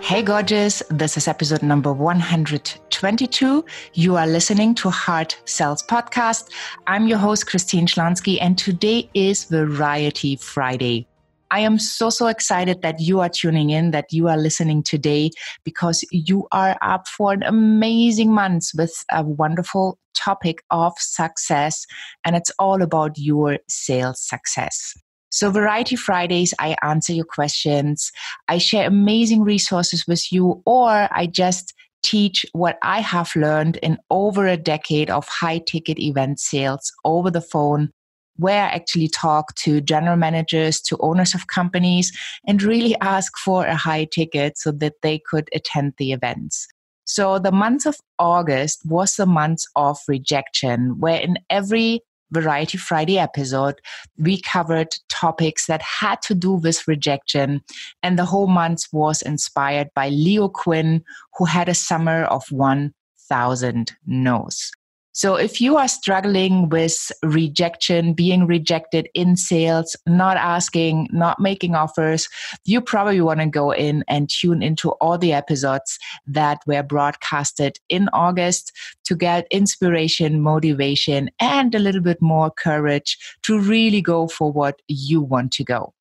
Hey, gorgeous. This is episode number 122. You are listening to Heart Sells Podcast. I'm your host, Christine Schlonski, and today is Variety Friday. I am so, so excited that you are tuning in, that you are listening today, because you are up for an amazing month with a wonderful topic of success. And it's all about your sales success. So, Variety Fridays, I answer your questions. I share amazing resources with you, or I just teach what I have learned in over a decade of high ticket event sales over the phone where I actually talk to general managers, to owners of companies, and really ask for a high ticket so that they could attend the events. So the month of August was the month of rejection, where in every Variety Friday episode, we covered topics that had to do with rejection. And the whole month was inspired by Leo Quinn, who had a summer of 1,000 no's. So if you are struggling with rejection, being rejected in sales, not asking, not making offers, you probably want to go in and tune into all the episodes that were broadcasted in August to get inspiration, motivation, and a little bit more courage to really go for what you want to go.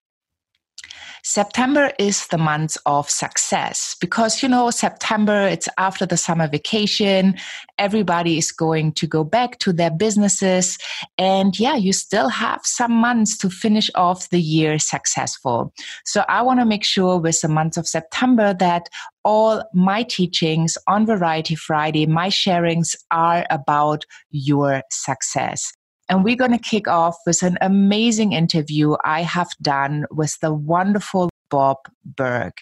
September is the month of success because, you know, September, it's after the summer vacation. Everybody is going to go back to their businesses. And yeah, you still have some months to finish off the year successful. So I want to make sure with the month of September that all my teachings on Variety Friday, my sharings are about your success. And we're going to kick off with an amazing interview I have done with the wonderful Bob Burg.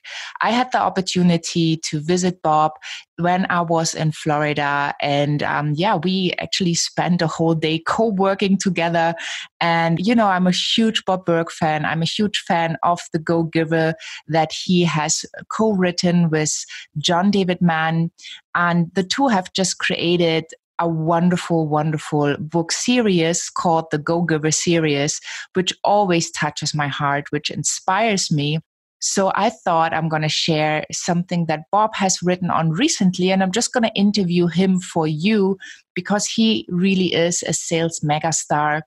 I had the opportunity to visit Bob when I was in Florida. And um, yeah, we actually spent a whole day co working together. And, you know, I'm a huge Bob Burg fan. I'm a huge fan of The Go Giver that he has co written with John David Mann. And the two have just created a wonderful, wonderful book series called the Go Giver series, which always touches my heart, which inspires me. So I thought I'm going to share something that Bob has written on recently, and I'm just going to interview him for you because he really is a sales megastar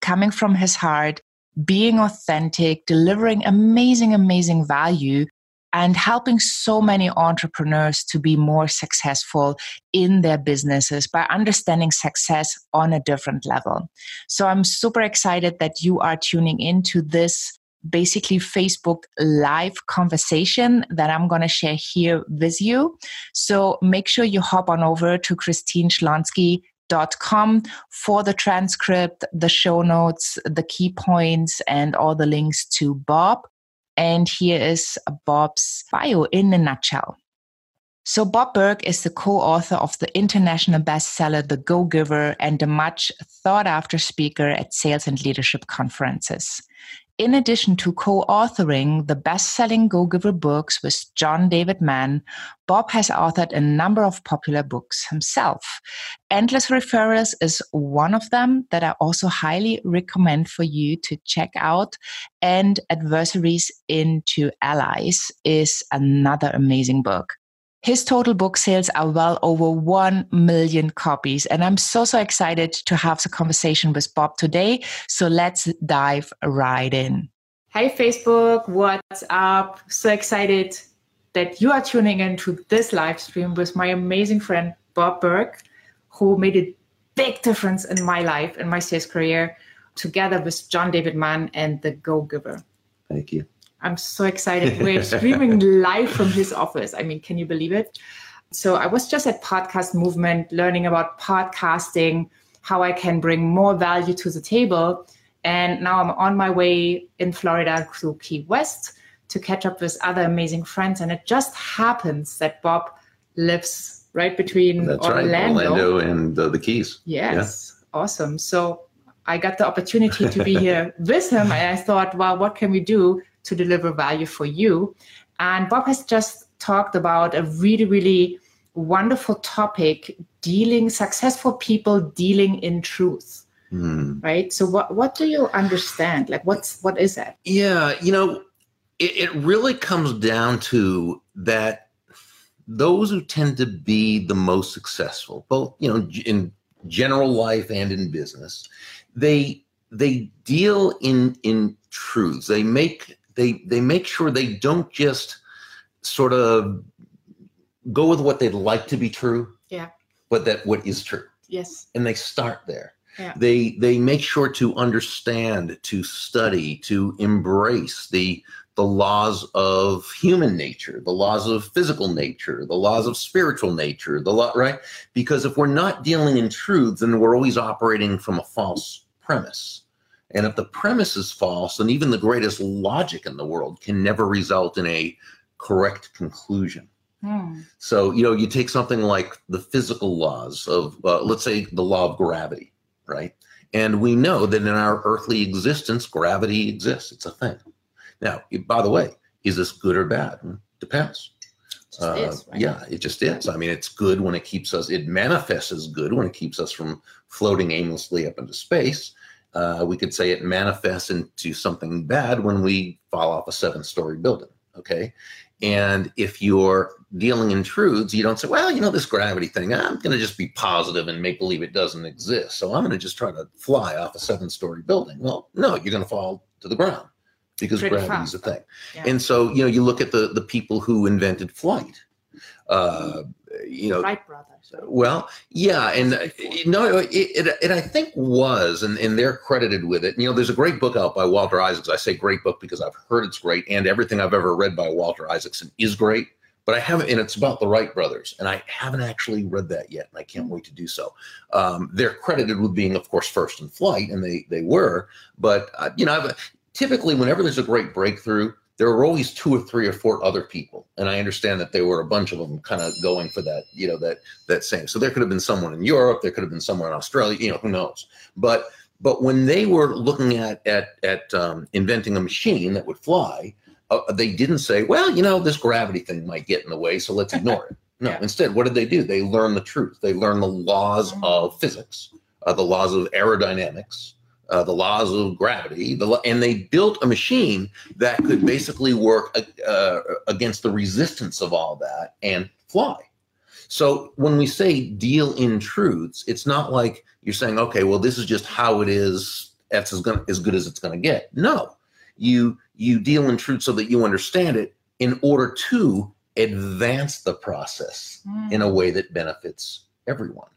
coming from his heart, being authentic, delivering amazing, amazing value and helping so many entrepreneurs to be more successful in their businesses by understanding success on a different level. So I'm super excited that you are tuning into this basically Facebook live conversation that I'm going to share here with you. So make sure you hop on over to Christine Schlonski dot com for the transcript, the show notes, the key points, and all the links to Bob. And here is Bob's bio in a nutshell. So, Bob Burg is the co author of the international bestseller, The Go Giver, and a much thought after speaker at sales and leadership conferences. In addition to co authoring the best selling Go Giver books with John David Mann, Bob has authored a number of popular books himself. Endless Referrals is one of them that I also highly recommend for you to check out. And Adversaries into Allies is another amazing book. His total book sales are well over 1 million copies. And I'm so, so excited to have the conversation with Bob today. So let's dive right in. Hey, Facebook, what's up? So excited that you are tuning into this live stream with my amazing friend, Bob Burg, who made a big difference in my life and my sales career together with John David Mann and the Go Giver. Thank you. I'm so excited. We're streaming live from his office. I mean, can you believe it? So I was just at Podcast Movement learning about podcasting, how I can bring more value to the table. And now I'm on my way in Florida to Key West to catch up with other amazing friends. And it just happens that Bob lives right between That's Orlando. right, Orlando and uh, the Keys. Yes, yeah. awesome. So I got the opportunity to be here with him. And I thought, well, what can we do to deliver value for you. And Bob has just talked about a really, really wonderful topic dealing successful people dealing in truth. Mm. Right. So what what do you understand? Like what's what is that? Yeah, you know, it, it really comes down to that those who tend to be the most successful, both you know in general life and in business, they they deal in in truths. They make they they make sure they don't just sort of go with what they'd like to be true. Yeah. But that what is true. Yes. And they start there. Yeah. They they make sure to understand, to study, to embrace the the laws of human nature, the laws of physical nature, the laws of spiritual nature, the law, right? Because if we're not dealing in truth, then we're always operating from a false premise. And if the premise is false, then even the greatest logic in the world can never result in a correct conclusion. Hmm. So, you know, you take something like the physical laws of, uh, let's say, the law of gravity, right? And we know that in our earthly existence, gravity exists. It's a thing. Now, by the way, is this good or bad? Hmm, Depends. Uh, is, right? Yeah, it just is. I mean, it's good when it keeps us, it manifests as good when it keeps us from floating aimlessly up into space. Uh, we could say it manifests into something bad when we fall off a seven story building. Okay. And if you're dealing in truths, you don't say, well, you know, this gravity thing, I'm going to just be positive and make believe it doesn't exist. So I'm going to just try to fly off a seven story building. Well, no, you're going to fall to the ground because Pretty gravity's fast. a thing. Yeah. And so, you know, you look at the the people who invented flight. Uh, you know, Wright brothers. well, yeah, and uh, Was it before? no, it, it, it I think was, and, and they're credited with it. You know, there's a great book out by Walter Isaacson. I say great book because I've heard it's great, and everything I've ever read by Walter Isaacson is great. But I haven't, and it's about the Wright brothers, and I haven't actually read that yet, and I can't wait to do so. Um, they're credited with being, of course, first in flight, and they they were. But uh, you know, I've, typically, whenever there's a great breakthrough, there were always two or three or four other people, and I understand that there were a bunch of them kind of going for that, you know, that that same. So there could have been someone in Europe, there could have been someone in Australia, you know, who knows? But but when they were looking at at at um, inventing a machine that would fly, uh, they didn't say, well, you know, this gravity thing might get in the way, so let's ignore it. No, Yeah. instead, what did they do? They learned the truth. They learned the laws Mm. of physics, uh, the laws of aerodynamics, uh, the laws of gravity, the, and they built a machine that could basically work uh, against the resistance of all that and fly. So when we say deal in truths, it's not like you're saying, okay, well, this is just how it is. That's as, gonna, as good as it's going to get. No, you you deal in truth so that you understand it in order to advance the process Hmm. in a way that benefits everyone.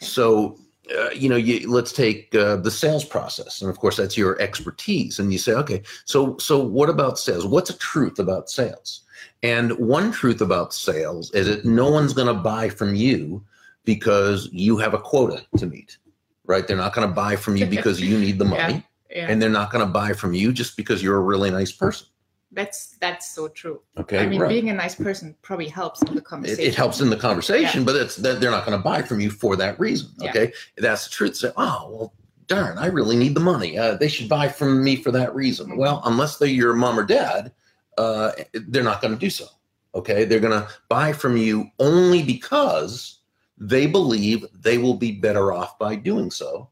So, uh, you know, you, let's take uh, the sales process, and of course, that's your expertise. And you say, okay, so so what about sales? What's a truth about sales? And one truth about sales is that no one's going to buy from you because you have a quota to meet, right? They're not going to buy from you because you need the money, Yeah. and they're not going to buy from you just because you're a really nice person. That's that's so true. Okay, I mean, right. being a nice person probably helps in the conversation. it helps in the conversation, but it's that they're not going to buy from you for that reason. Yeah. Okay, that's the truth. Say, oh well, darn, I really need the money. Uh, they should buy from me for that reason. Mhm. Well, unless they're your mom or dad, uh, they're not going to do so. Okay, they're going to buy from you only because they believe they will be better off by doing so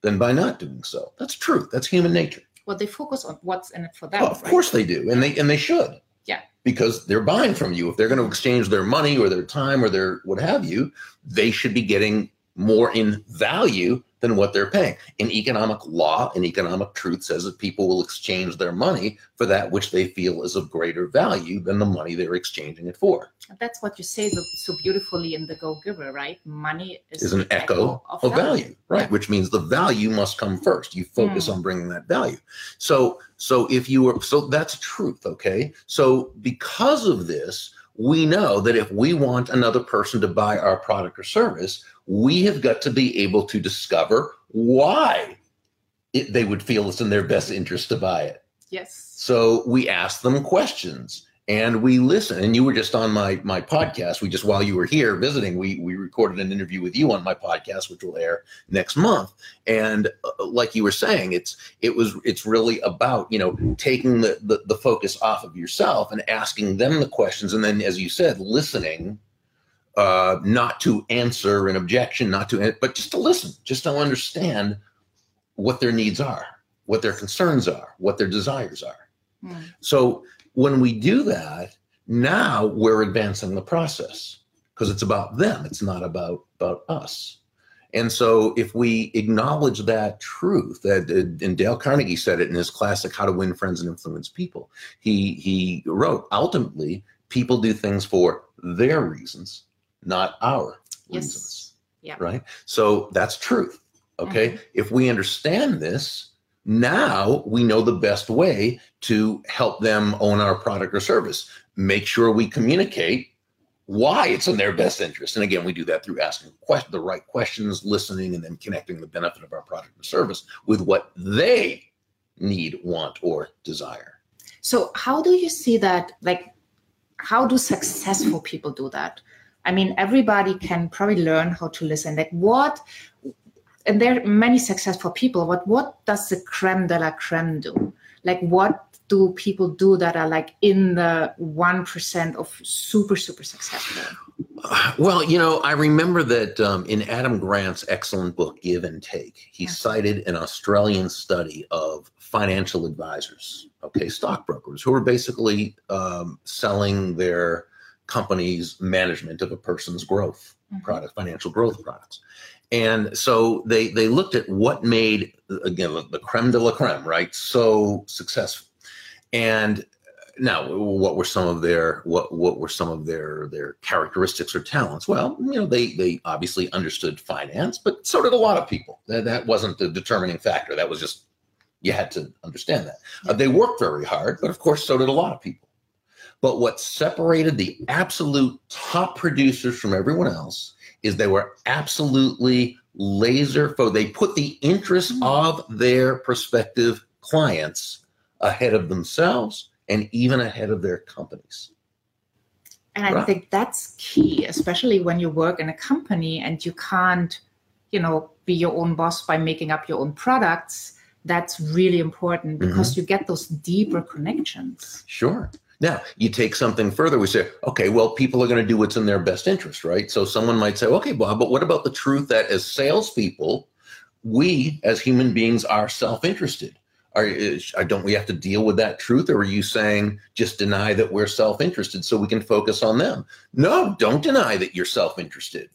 than by not doing so. That's truth. That's human nature. Well, they focus on what's in it for them. Well, of right? course they do, and they and they should. Yeah. Because they're buying from you. If they're going to exchange their money or their time or their what have you, they should be getting more in value than what they're paying. In economic law and economic truth says that people will exchange their money for that which they feel is of greater value than the money they're exchanging it for. That's what you say so, so beautifully in the Go Giver, right? Money is, Is an the echo of value, right? Which means the value must come first. You focus Mm. on bringing that value. So, so if you were, so that's truth, okay? So because of this, we know that if we want another person to buy our product or service, we have got to be able to discover why it, they would feel it's in their best interest to buy it. Yes. So we ask them questions and we listen. And you were just on my my podcast. We just while you were here visiting, we we recorded an interview with you on my podcast, which will air next month. And uh, like you were saying, it's it was it's really about you know taking the, the the focus off of yourself and asking them the questions, and then as you said, listening. Uh, not to answer an objection, not to, but just to listen, just to understand what their needs are, what their concerns are, what their desires are. Hmm. So when we do that, now we're advancing the process because it's about them. It's not about about us. And so, if we acknowledge that truth, that and Dale Carnegie said it in his classic "How to Win Friends and Influence People," he he wrote, ultimately, people do things for their reasons, not our Yes. reasons. Yeah. Right. So that's truth. Okay. Mhm. If we understand this, now we know the best way to help them own our product or service. Make sure we communicate why it's in their best interest. And again, we do that through asking the right questions, listening, and then connecting the benefit of our product or service with what they need, want, or desire. So, how do you see that? Like, how do successful people do that? I mean, everybody can probably learn how to listen. Like, what? And there are many successful people. But what does the creme de la creme do? Like, what do people do that are like in the one percent of super super successful? Well, you know, I remember that um, in Adam Grant's excellent book, Give and Take, he Yeah. cited an Australian study of financial advisors, okay, stockbrokers, who are basically um, selling their company's management of a person's growth Mhm. product, financial growth products. And so they they looked at what made again the creme de la creme, right, so successful. And now, what were some of their what what were some of their their characteristics or talents? Well, you know, they they obviously understood finance, but so did a lot of people. That, that wasn't the determining factor. That was just you had to understand that. Uh, they worked very hard, but of course, so did a lot of people. But what separated the absolute top producers from everyone else is they were absolutely laser fo They put the interests Mhm. of their prospective clients ahead of themselves and even ahead of their companies. And I Right. think that's key, especially when you work in a company and you can't, you know, be your own boss by making up your own products. That's really important because you get those deeper connections. Sure. Now, you take something further. We say, okay, well, people are going to do what's in their best interest, right? So someone might say, okay, Bob, but what about the truth that as salespeople, we as human beings are self-interested? Are, is, don't we have to deal with that truth, or are you saying just deny that we're self-interested so we can focus on them? No, don't deny that you're self-interested.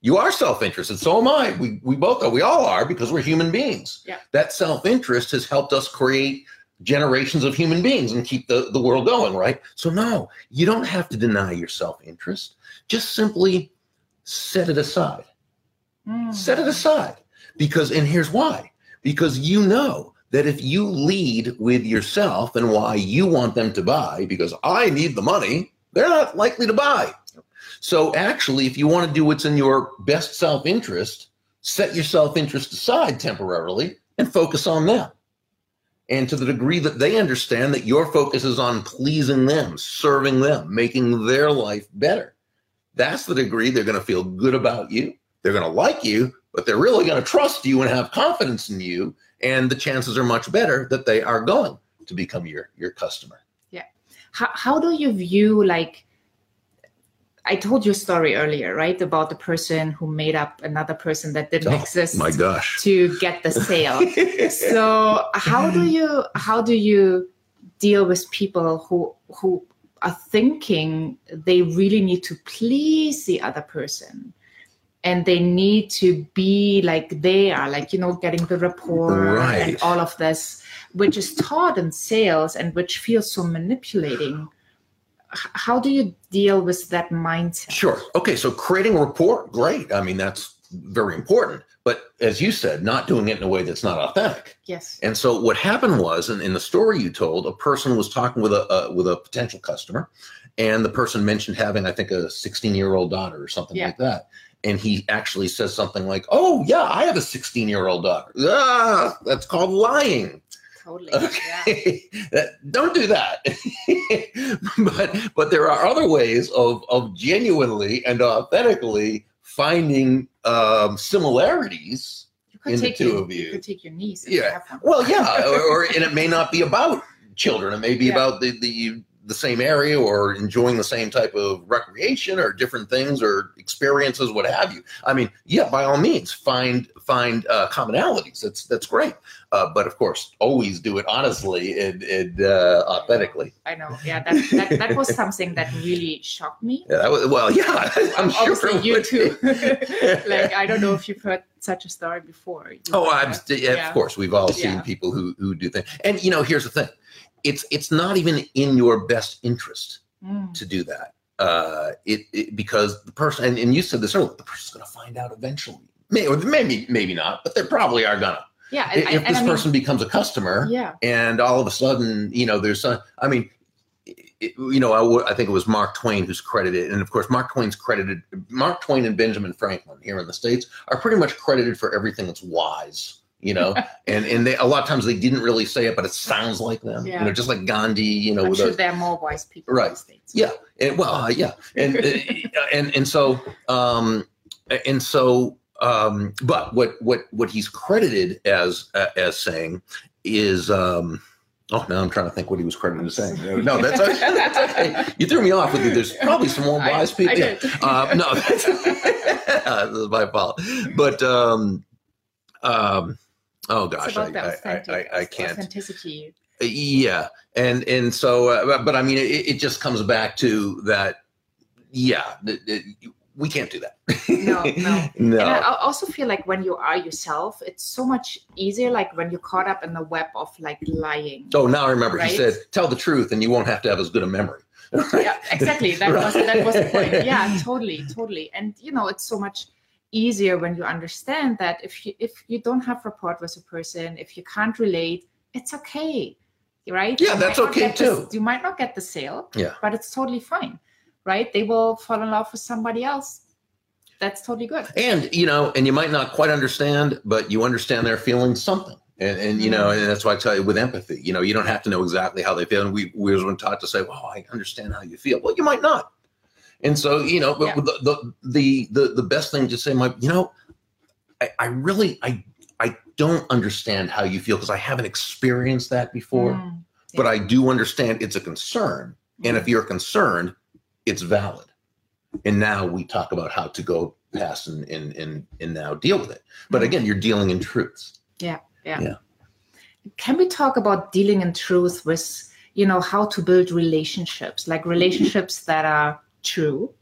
You are self-interested. So am I. We we both are. We all are because we're human beings. Yeah. That self-interest has helped us create generations of human beings and keep the, the world going, right? So, no, you don't have to deny your self interest. Just simply set it aside. Mm. Set it aside. Because, and here's why because you know that if you lead with yourself and why you want them to buy, because I need the money, they're not likely to buy. So, actually, if you want to do what's in your best self interest, set your self interest aside temporarily and focus on them and to the degree that they understand that your focus is on pleasing them, serving them, making their life better, that's the degree they're going to feel good about you. They're going to like you, but they're really going to trust you and have confidence in you. And the chances are much better that they are going to become your, your customer. Yeah. How, how do you view, like, I told you a story earlier, right? About the person who made up another person that didn't oh, exist Oh, my gosh. to get the sale. so how do you how do you deal with people who who are thinking they really need to please the other person and they need to be like they are like you know getting the rapport Right. and all of this which is taught in sales and which feels so manipulating how do you deal with that mindset Sure. Okay. So creating rapport, great. I mean, that's very important. But as you said, not doing it in a way that's not authentic. yes And so what happened was, in, in the story you told, a person was talking with a uh, with a potential customer, and the person mentioned having, I think, a 16 year old daughter or something Yeah. like that. And he actually says something like, "Oh yeah, I have a 16 year old daughter." Ah, that's called lying. Totally yeah. Okay, That- don't do that. but but there are other ways of of genuinely and authentically finding um, similarities in the two your, of you. You could take your niece if Yeah. have. Well, yeah, or, or and it may not be about children. It may be Yeah. about the the the same area or enjoying the same type of recreation or different things or experiences, what have you. I mean, yeah, by all means, find find uh, commonalities. That's that's great. Uh, but of course, always do it honestly and, and uh, authentically. I know. Yeah, that, that that was something that really shocked me. Yeah, that was, well, yeah, I'm Obviously, sure. you too. like I don't know if you've heard such a story before. You Oh, I'm yeah, Yeah. of course. We've all seen people who who do things. And you know, here's the thing: it's it's not even in your best interest Mm. to do that. Uh, it, it because the person and, and you said this earlier, the person's going to find out eventually. May, or maybe maybe not, but they probably are gonna. Yeah, and, if and, this I mean, person becomes a customer, yeah, and all of a sudden, you know, there's some. I mean, it, you know, I, w- I think it was Mark Twain who's credited, and of course, Mark Twain's credited. Mark Twain and Benjamin Franklin here in the states are pretty much credited for everything that's wise. You know, and and they a lot of times they didn't really say it, but it sounds like them. You know, just like Gandhi. You know, I'm with sure a- there are more wise people Right. yeah, and well, uh, yeah, and uh, and and so um, and so um, but what what what he's credited as uh, as saying is um, oh now I'm trying to think what he was credited as saying. No, no, that's okay. That's okay. You threw me off with it. There's probably some more wise people. Yeah. Uh, no, that's, this is my fault. But um, um, oh gosh, I, I, I, I can't authenticity. yeah and and so uh, but, i mean it, it just comes back to that yeah th- th- we can't do that No, no. no And I also feel like when you are yourself, it's so much easier. Like when you're caught up in the web of like lying. oh now i remember Right? he said tell the truth and you won't have to have as good a memory yeah, exactly. That was that was the point. Yeah, totally, totally. And you know, it's so much easier when you understand that if you if you don't have rapport with a person, if you can't relate, it's okay, right? Yeah, You that's okay too. you might not get the sale, Yeah. but it's totally fine, right? They will fall in love with somebody else. That's totally good. and you know and you might not quite understand but you understand they're feeling something and, and you know mm-hmm. and that's why i tell you with empathy you know you don't have to know exactly how they feel and we we were taught to say well i understand how you feel well you might not and so you know Yeah. the, the the the the best thing to say might you know i, I really i i don't understand how you feel because i haven't experienced that before Mm, but i do understand it's a concern and if you're concerned it's valid and now we talk about how to go past and and and, and now deal with it but Mhm. again you're dealing in truths Yeah. Yeah. yeah. can we talk about dealing in truth with you know how to build relationships like relationships that are true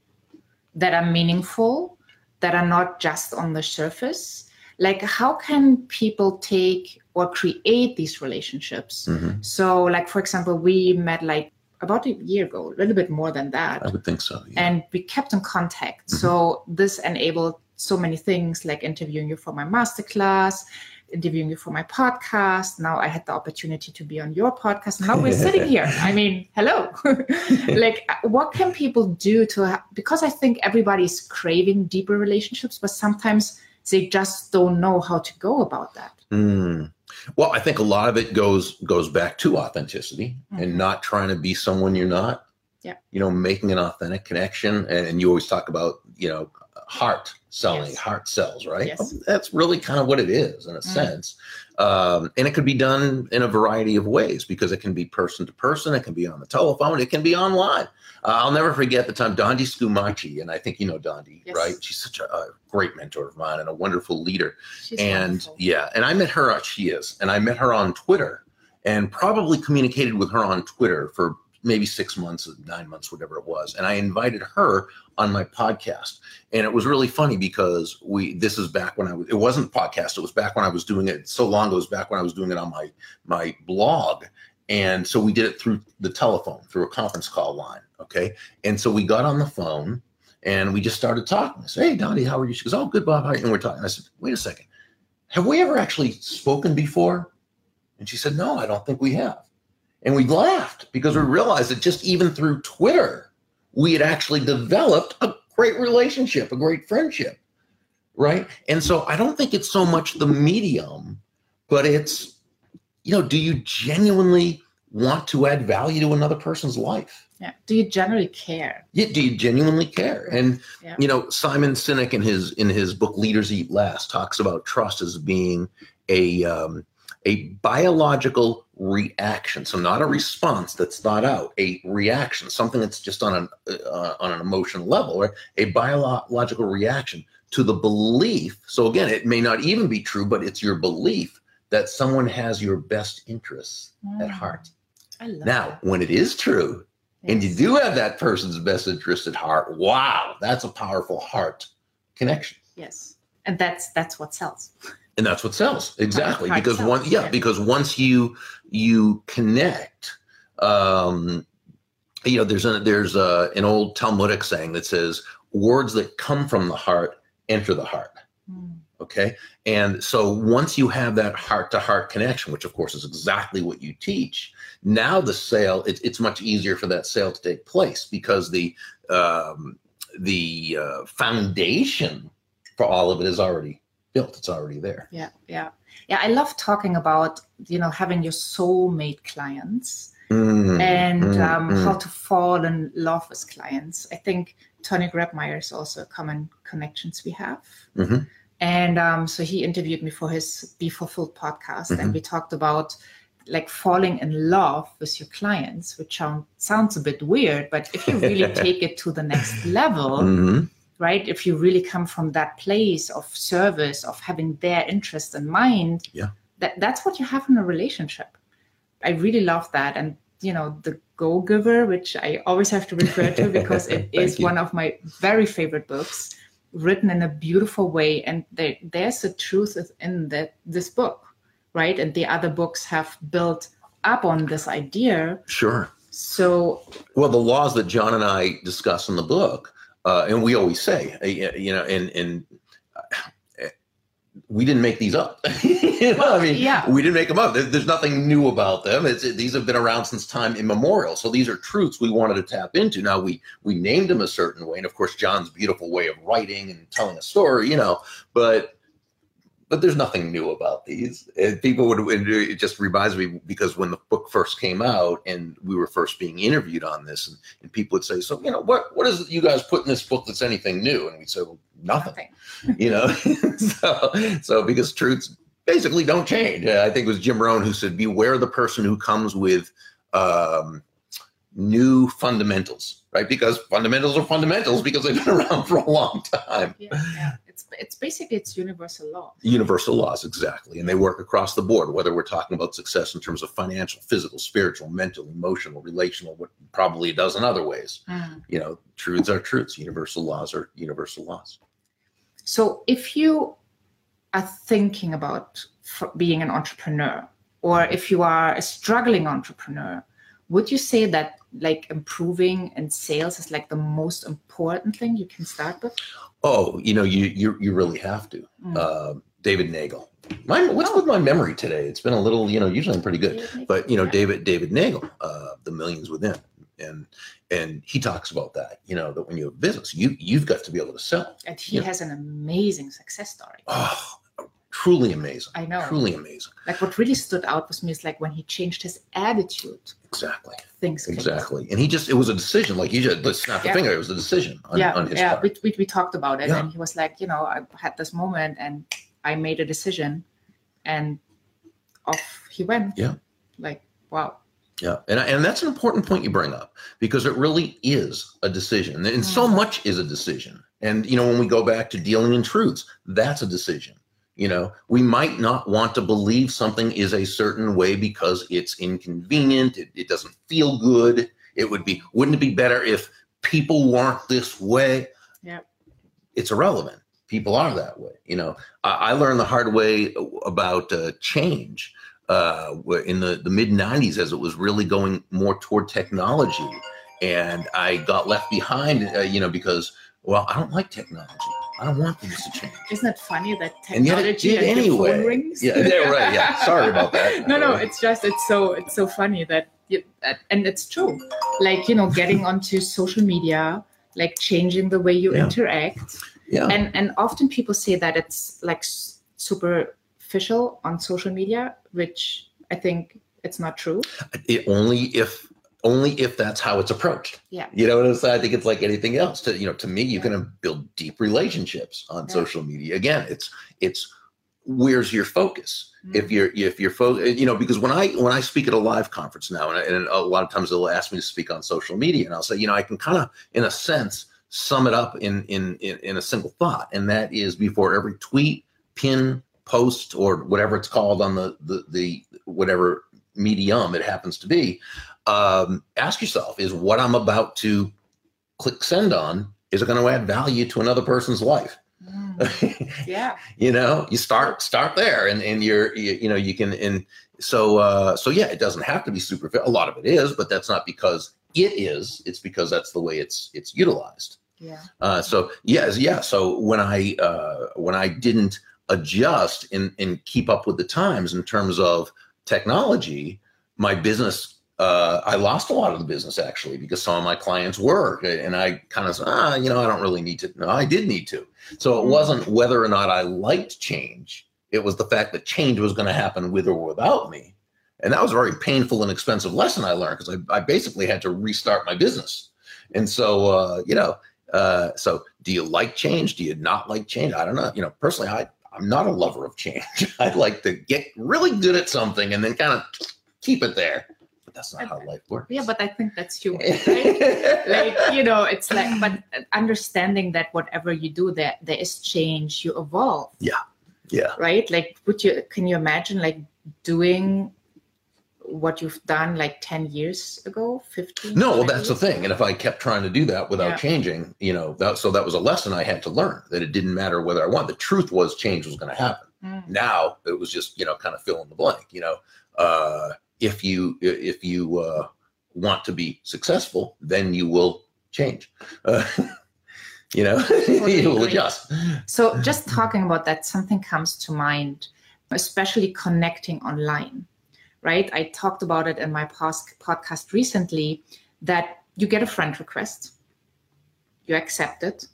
that are meaningful that are not just on the surface like how can people take or create these relationships Mhm. so like for example we met like about a year ago a little bit more than that i would think so yeah. and we kept in contact. Mhm. So this enabled so many things like interviewing you for my masterclass, interviewing you for my podcast. Now I had the opportunity to be on your podcast. Now we're sitting here. I mean, hello. like, what can people do to? Ha- because I think everybody's craving deeper relationships, but sometimes they just don't know how to go about that. Mm. Well, I think a lot of it goes goes back to authenticity Mhm. and not trying to be someone you're not. Yeah. You know, making an authentic connection, and, and you always talk about you know heart selling, Yes. heart sells, right? Yes. That's really kind of what it is in a Mm. sense, um, and it could be done in a variety of ways because it can be person to person, it can be on the telephone, it can be online. Uh, I'll never forget the time Dondi Scumaci, and I think you know Dondi, Yes. right? She's such a, a great mentor of mine and a wonderful leader She's and wonderful. yeah, and I met her. She is, and I met her on Twitter, and probably communicated with her on Twitter for maybe six months, nine months, whatever it was. And I invited her on my podcast, and it was really funny because we. This is back when I was. It wasn't podcast. It was back when I was doing it so long. Ago. It was back when I was doing it on my my blog. And so we did it through the telephone, through a conference call line. Okay. And so we got on the phone and we just started talking. I said, Hey, Dondi, how are you? She goes, Oh, good, Bob. You? And we're talking. I said, Wait a second. Have we ever actually spoken before? And she said, No, I don't think we have. And we laughed because we realized that just even through Twitter, we had actually developed a great relationship, a great friendship. Right. And so I don't think it's so much the medium, but it's, you know, do you genuinely want to add value to another person's life? yeah. Do you generally care? Yeah, do you genuinely care? And Yeah. you know, Simon Sinek in his in his book Leaders Eat Last talks about trust as being a um, a biological reaction. So not a response that's thought out, a reaction, something that's just on an uh, on an emotional level, or a biological reaction to the belief. So again, it may not even be true, but it's your belief that someone has your best interests mm. at heart. I love now, that. when it is true, yes. and you do have that person's best interest at heart, wow, that's a powerful heart connection. Yes, and that's that's what sells. And that's what sells exactly heart because one yeah, yeah because once you you connect, um, you know there's a, there's a, an old Talmudic saying that says words that come from the heart enter the heart. Mm. Okay. And so once you have that heart to heart connection, which of course is exactly what you teach, now the sale, it, it's much easier for that sale to take place because the, um, the uh, foundation for all of it is already built. It's already there. Yeah. Yeah. Yeah. I love talking about, you know, having your soulmate clients. Mm, and mm, um, mm. how to fall in love with clients. I think Tony Grebmeier is also a common connections we have. Mm-hmm. And um, so he interviewed me for his Be Fulfilled podcast, mm-hmm. and we talked about like falling in love with your clients, which sound, sounds a bit weird, but if you really take it to the next level, mm-hmm. Right? If you really come from that place of service, of having their interest in mind, yeah, that, that's what you have in a relationship. I really love that. And you know the go giver which i always have to refer to because it is you. one of my very favorite books written in a beautiful way and there, there's a truth in that this book right and the other books have built up on this idea sure so well the laws that john and i discuss in the book uh, and we always say uh, you know and and we didn't make these up. you know, well, I mean, yeah. we didn't make them up. there's nothing new about them. It's, it, these have been around since time immemorial. So these are truths we wanted to tap into. Now we we named them a certain way, and of course John's beautiful way of writing and telling a story, you know. But but there's nothing new about these. And people would it just reminds me because when the book first came out and we were first being interviewed on this, and, and people would say, "So you know what what is it you guys put in this book that's anything new?" And we'd say, "Well, nothing." nothing. you know, so so because truths basically don't change. I think it was Jim Rohn who said, "Beware the person who comes with." Um, new fundamentals, right? Because fundamentals are fundamentals because they've been around for a long time. Yeah, yeah it's basically it's universal law. Universal laws, exactly, and they work across the board. Whether we're talking about success in terms of financial, physical, spiritual, mental, emotional, relational, what probably a dozen other ways. Mm. You know, truths are truths. Universal laws are universal laws. So, if you are thinking about being an entrepreneur, or if you are a struggling entrepreneur, would you say that like improving in sales is like the most important thing you can start with? Oh, you know, you you you really have to. Mm. Uh, David Nagel. My, what's oh. with my memory today? It's been a little, you know, usually I'm pretty good, but you know, David David Nagel, uh, the millions within, and and he talks about that. You know, that when you have business, you you've got to be able to sell. And he has know. an amazing success story. Oh, truly amazing. I know. Truly amazing. Like what really stood out with me is like when he changed his attitude. Exactly. Things exactly. And he just it was a decision. Like he just let's snap the yeah. finger. It was a decision on, yeah, on yeah. We, we, we talked about it yeah. and he was like, you know, I had this moment and I made a decision and off he went. Yeah. Like, wow. Yeah, and and that's an important point you bring up because it really is a decision, and mm. so much is a decision. And you know, when we go back to dealing in truths, that's a decision. You know, we might not want to believe something is a certain way because it's inconvenient. It, it doesn't feel good. It would be, wouldn't it be better if people weren't this way? Yeah. It's irrelevant. People are that way. You know, I, I learned the hard way about uh, change uh, in the, the mid 90s as it was really going more toward technology. And I got left behind, uh, you know, because, well, I don't like technology. I don't want things to change. Isn't it funny that technology and, and anyway. phone rings? Yeah, yeah, right. Yeah, sorry about that. no, no, it's just it's so it's so funny that, you, and it's true. Like you know, getting onto social media, like changing the way you yeah. interact. Yeah. And and often people say that it's like superficial on social media, which I think it's not true. It, only if only if that's how it's approached. Yeah. You know what I'm saying? I think it's like anything else. To you know, to me, you yeah. can build deep relationships on yeah. social media. Again, it's it's where's your focus Mm. if you're if you're fo- you know because when i when i speak at a live conference now and, and a lot of times they'll ask me to speak on social media and i'll say you know i can kind of in a sense sum it up in, in in in a single thought and that is before every tweet pin post or whatever it's called on the the, the whatever medium it happens to be um, ask yourself is what i'm about to click send on is it going to add value to another person's life Mm. yeah. you know you start start there and and you're you, you know you can and so uh so yeah it doesn't have to be super a lot of it is but that's not because it is it's because that's the way it's it's utilized Yeah. uh so yes yeah so when i uh when i didn't adjust and and keep up with the times in terms of technology my business uh, I lost a lot of the business actually because some of my clients were, and I kind of said, ah, you know, I don't really need to. No, I did need to. So it wasn't whether or not I liked change; it was the fact that change was going to happen with or without me, and that was a very painful and expensive lesson I learned because I, I basically had to restart my business. And so, uh, you know, uh, so do you like change? Do you not like change? I don't know. You know, personally, I I'm not a lover of change. I like to get really good at something and then kind of keep it there. That's not how life works. Yeah, but I think that's human, right? like you know, it's like, but understanding that whatever you do, there there is change. You evolve. yeah. Yeah. Right? Like, would you can you imagine like doing what you've done like ten years ago, fifteen? No, well, 20 that's the thing. And if I kept trying to do that without Yeah. changing, you know, that, so that was a lesson I had to learn that it didn't matter whether I wanted. The truth was change was going to happen. Mm. Now it was just, you know, kind of fill in the blank, you know, uh, if you, if you, uh, want to be successful, then you will change, uh, you know, you will adjust. So, just talking about that, something comes to mind, especially connecting online, right? I talked about it in my pos- podcast recently that you get a friend request, you accept it,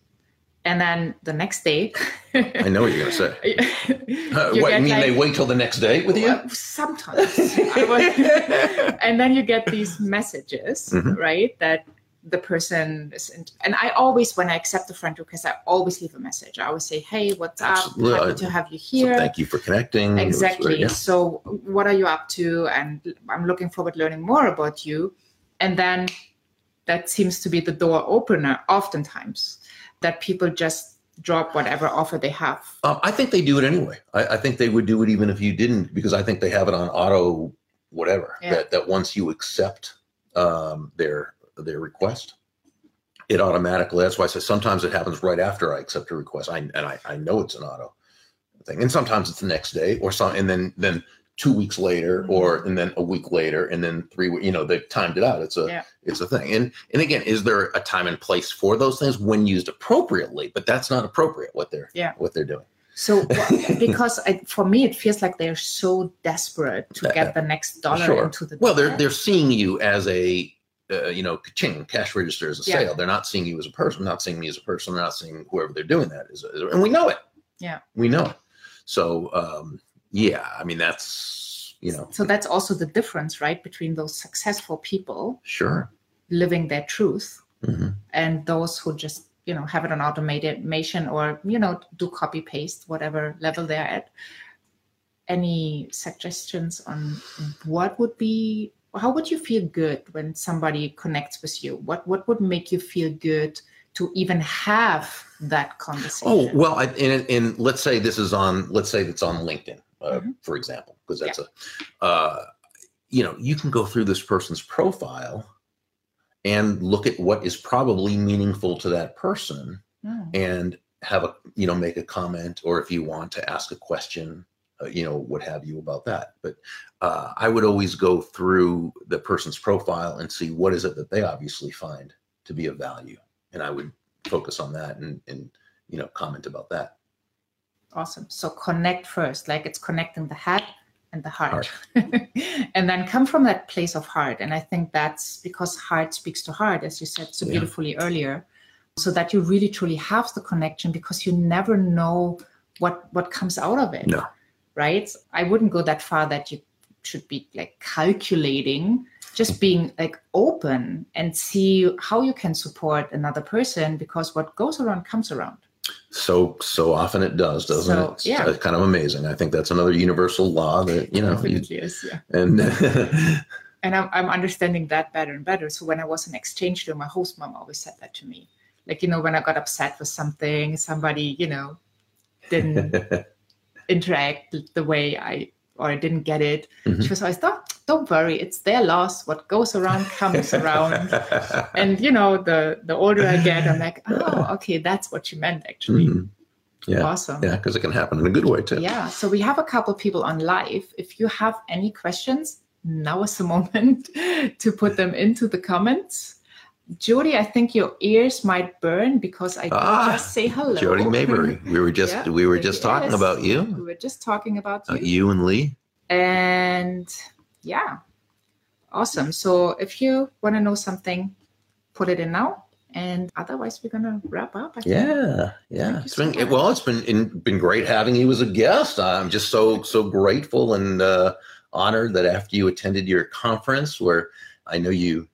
and then the next day, I know what you're going to say. Uh, you what, mean they wait till the next day with you? Sometimes. Would- and then you get these messages, Mhm. right? That the person is, in, and I always, when I accept a friend request, I always leave a message. I always say, "Hey, what's up? Absolutely. Happy to have you So here." thank you for connecting. Was great, exactly. yeah. So, what are you up to? And I'm looking forward to learning more about you. And then that seems to be the door opener, oftentimes, that people just drop whatever offer they have. Um, I think they do it anyway. I, I think they would do it even if you didn't, because I think they have it on auto, whatever. Yeah. That that once you accept um, their their request, it automatically. That's why I say sometimes it happens right after I accept a request. I and I, I know it's an auto thing, and sometimes it's the next day or some, and then then two weeks later, or and then a week later, and then three. You know, they've timed it out. It's a Yeah. it's a thing. And and again, is there a time and place for those things when used appropriately? But that's not appropriate. What they're Yeah. what they're doing. So, because I, for me, it feels like they're so desperate to get the next dollar Sure. into the Well, they're they're seeing you as a uh, you know ching cash register as a Yeah. sale. They're not seeing you as a person. Not seeing me as a person. They're not seeing whoever they're doing that is, and we know it. Yeah. we know it. So um, yeah, I mean that's you know. So that's also the difference, right, between those successful people sure. living their truth hmm and those who just you know have it on automation or you know do copy paste whatever level they're at. Any suggestions on what would be how would you feel good when somebody connects with you? What what would make you feel good to even have that conversation? Oh well, I, and, and let's say this is on. Let's say it's on LinkedIn, uh, Mhm. for example, because that's a, uh, you know, you can go through this person's profile and look at what is probably meaningful to that person, Mm. and have a you know make a comment, or if you want to ask a question, uh, you know what have you about that. But uh, I would always go through the person's profile and see what is it that they obviously find to be of value, and I would focus on that and and you know comment about that. Awesome. So connect first, like it's connecting the head and the heart. Heart. and then come from that place of heart. And I think that's because heart speaks to heart, as you said so Yeah. beautifully earlier, so that you really truly have the connection because you never know what what comes out of it. No. Right? I wouldn't go that far that you should be like calculating, just being like open and see how you can support another person because what goes around comes around. So so often it does, doesn't So, it? It's yeah. uh, kind of amazing. I think that's another universal law that you know. You, is, yeah. and And I'm, I'm understanding that better and better. So when I was an exchange student, my host mom always said that to me. Like, you know, when I got upset with something, somebody, you know, didn't interact the way I or I didn't get it. Mhm. She was always, don't, don't worry, it's their loss. What goes around comes around. And you know, the the older I get, I'm like, oh, okay, that's what you meant actually. Mhm. Yeah. Awesome. Yeah, because it can happen in a good way too. Yeah. So we have a couple people on live. If you have any questions, now is the moment to put them into the comments. Jody, I think your ears might burn because I Ah, just say hello. Jody Maybury. We were just Yeah, we were just talking yes. about you. We were just talking about you. Uh, you and Lee. And yeah, awesome. So if you want to know something, put it in now. And otherwise, we're going to wrap up. I think. Yeah, yeah. you It's so been much. well. It's been in, been great having you as a guest. I'm just so so grateful and uh, honored that after you attended your conference, where I know you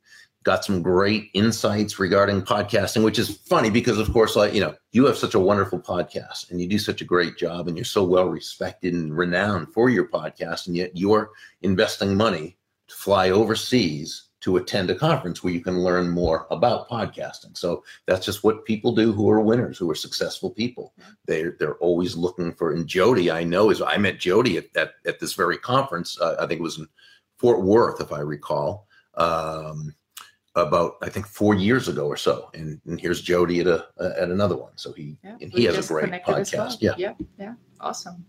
got some great insights regarding podcasting, which is funny because, of course, like you know, you have such a wonderful podcast and you do such a great job, and you're so well respected and renowned for your podcast, and yet you're investing money to fly overseas to attend a conference where you can learn more about podcasting. So that's just what people do who are winners, who are successful people. They're they're always looking for. And Jody, I know, is I met Jody at at, at this very conference. Uh, I think it was in Fort Worth, if I recall. Um, about I think four years ago or so, and, and here's Jody at a at another one. So he Yeah, and he has a great as well. podcast. Yeah, yeah, yeah, awesome.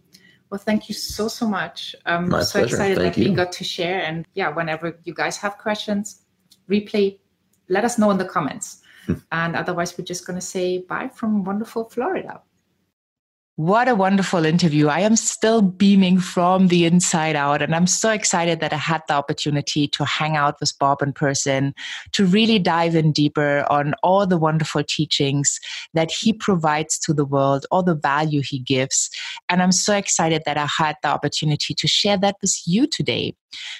Well, thank you so so much. I'm My so pleasure. excited Thank that we got to share. And yeah, whenever you guys have questions, replay, let us know in the comments. Hmm. and otherwise, we're just gonna say bye from wonderful Florida. What a wonderful interview. I am still beaming from the inside out. And I'm so excited that I had the opportunity to hang out with Bob in person, to really dive in deeper on all the wonderful teachings that he provides to the world, all the value he gives. And I'm so excited that I had the opportunity to share that with you today.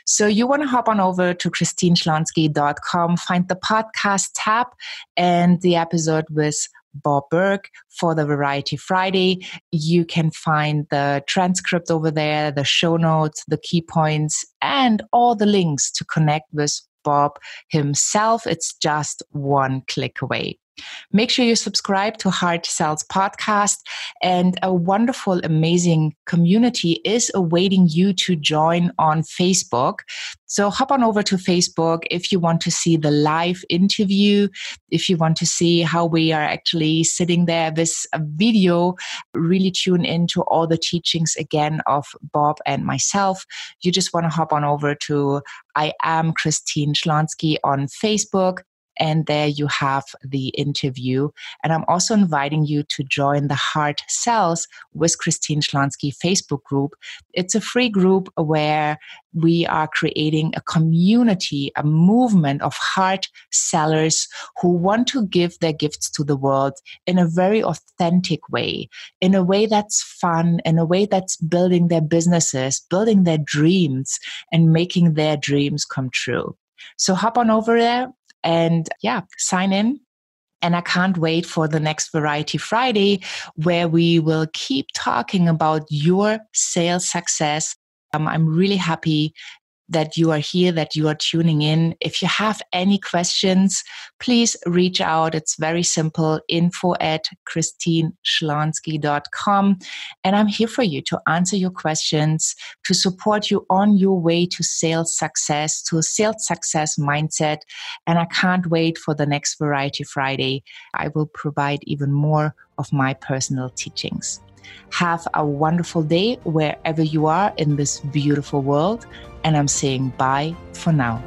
So you want to hop on over to christineschlansky.com, find the podcast tab and the episode with Bob Burg for the Variety Friday. You can find the transcript over there, the show notes, the key points, and all the links to connect with Bob himself. It's just one click away. Make sure you subscribe to Heart Sells podcast, and a wonderful, amazing community is awaiting you to join on Facebook. So hop on over to Facebook if you want to see the live interview, if you want to see how we are actually sitting there with a video, really tune into all the teachings again of Bob and myself. You just want to hop on over to I am Christine Schlansky on Facebook. And there you have the interview. And I'm also inviting you to join the Heart Sells with Christine Schlansky Facebook group. It's a free group where we are creating a community, a movement of heart sellers who want to give their gifts to the world in a very authentic way, in a way that's fun, in a way that's building their businesses, building their dreams, and making their dreams come true. So hop on over there and yeah, sign in. And I can't wait for the next Variety Friday where we will keep talking about your sales success. Um, I'm really happy that you are here, that you are tuning in. If you have any questions, please reach out. It's very simple info at christineschlansky.com. And I'm here for you to answer your questions, to support you on your way to sales success, to a sales success mindset. And I can't wait for the next Variety Friday. I will provide even more of my personal teachings. Have a wonderful day wherever you are in this beautiful world. And I'm saying bye for now.